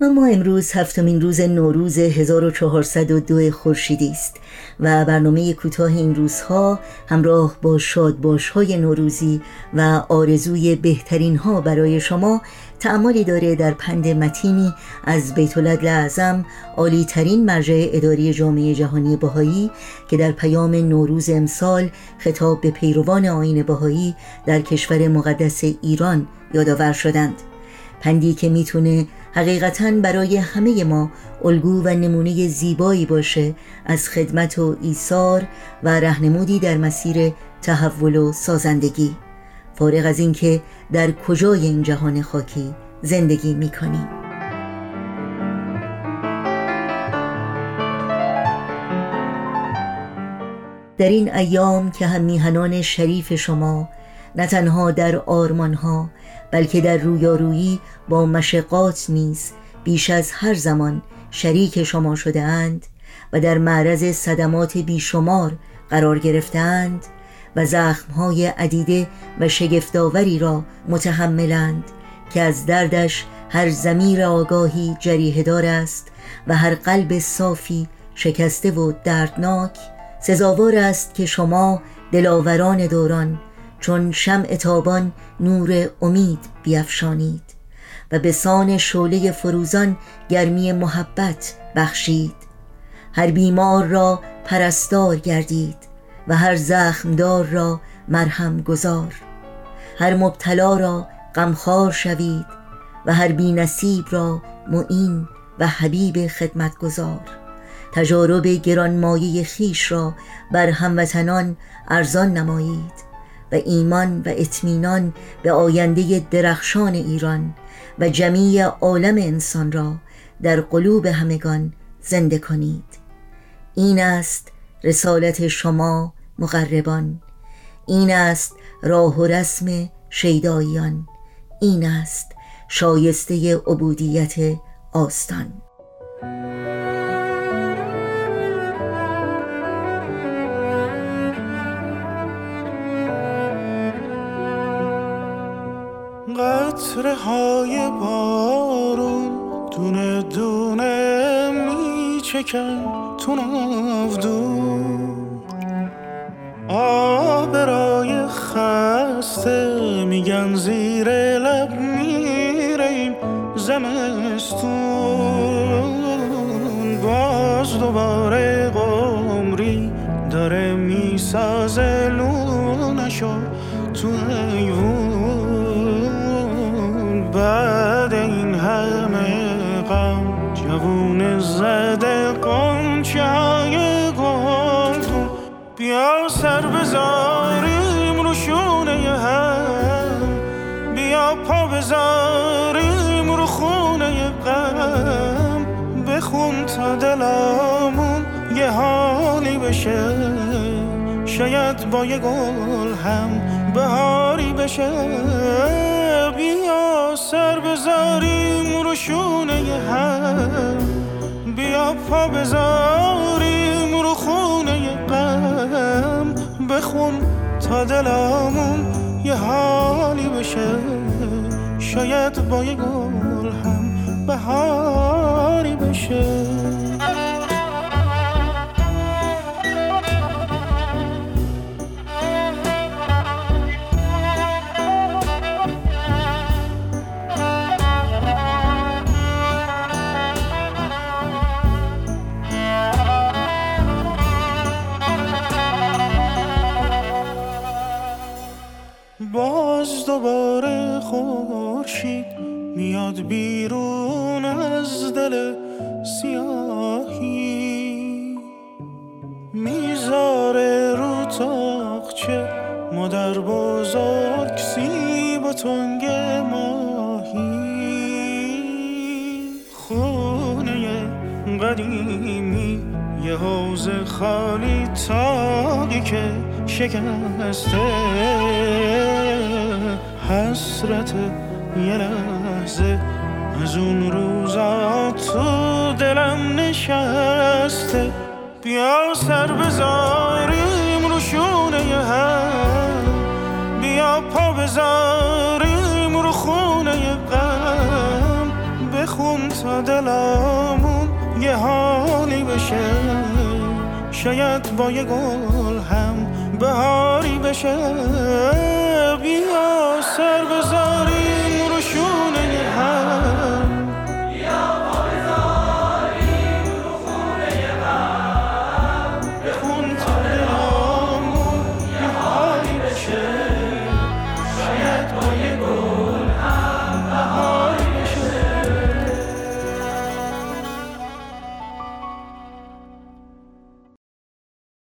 اما امروز هفتمین روز نوروز 1402 خورشیدی است و برنامه کوتاه این روزها همراه با شادباش های نوروزی و آرزوی بهترین ها برای شما تعمالی داره در پند متینی از بیت اعظم عالی ترین مرجع اداری جامعه جهانی بهایی که در پیام نوروز امسال خطاب به پیروان آین بهایی در کشور مقدس ایران یادآور شدند. پندی که می‌تونه حقیقتا برای همه ما الگو و نمونه زیبایی باشه از خدمت و ایثار و رهنمودی در مسیر تحول و سازندگی. فارغ از اینکه در کجای این جهان خاکی زندگی می‌کنیم. در این ایام که هم میهنان شریف شما نه تنها در آرمانها بلکه در رویارویی با مشقات نیز بیش از هر زمان شریک شما شده اند و در معرض صدمات بیشمار قرار گرفتند و زخمهای عدیده و شگفتاوری را متحملند که از دردش هر زمیر آگاهی جریه دار است و هر قلب صافی شکسته و دردناک سزاوار است که شما دلاوران دوران چون شمع تابان نور امید بیافشانید و به سان شعله فروزان گرمی محبت بخشید. هر بیمار را پرستار گردید و هر زخمدار را مرهم گذار هر مبتلا را غمخوار شوید و هر بی نصیب را معین و حبیب خدمت گذار تجارب گرانمایه خیش را بر هموطنان ارزان نمایید. و ایمان و اطمینان به آینده درخشان ایران و جمیع عالم انسان را در قلوب همگان زنده کنید. این است رسالت شما مقربان. این است راه و رسم شیداییان. این است شایسته عبودیت آستان. قطره های بارون دونه دونه می چکن تو نافدون آبرای خسته میگن زیر لب میریم زمستون. باز دوباره قمری داره می‌سازه لونشو تو ایوون. همه غم جوون زده قنچه های گلدون. بیا سر بذاریم رو شونه هم بیا پا بذاریم رو خونه غم. بخون تا دلامون یه حالی بشه. شاید با یه گل هم بهاری بشه. بیا. سر بذاریم رو شونه هم. بیا پا بذاریم رو خونه غم. بخون تا دلامون یه حالی بشه. شاید با یه گل هم بهاری بشه. میاد بیرون از دل سیاهی. می‌ذاره رو تاقچه مادر بزرگ سیب و تنگ ماهی. خونه قدیمی یه حوز خالی تاقی که شکسته. حسرت یه لحظه از اون روزا تو دلم نشسته. بیا سر بذاریم رو شونه هم بیا پا بذاریم رو خونه غم بخون تا دلامون یه حالی بشه. شاید با یه گل هم بهاری بشه. بیا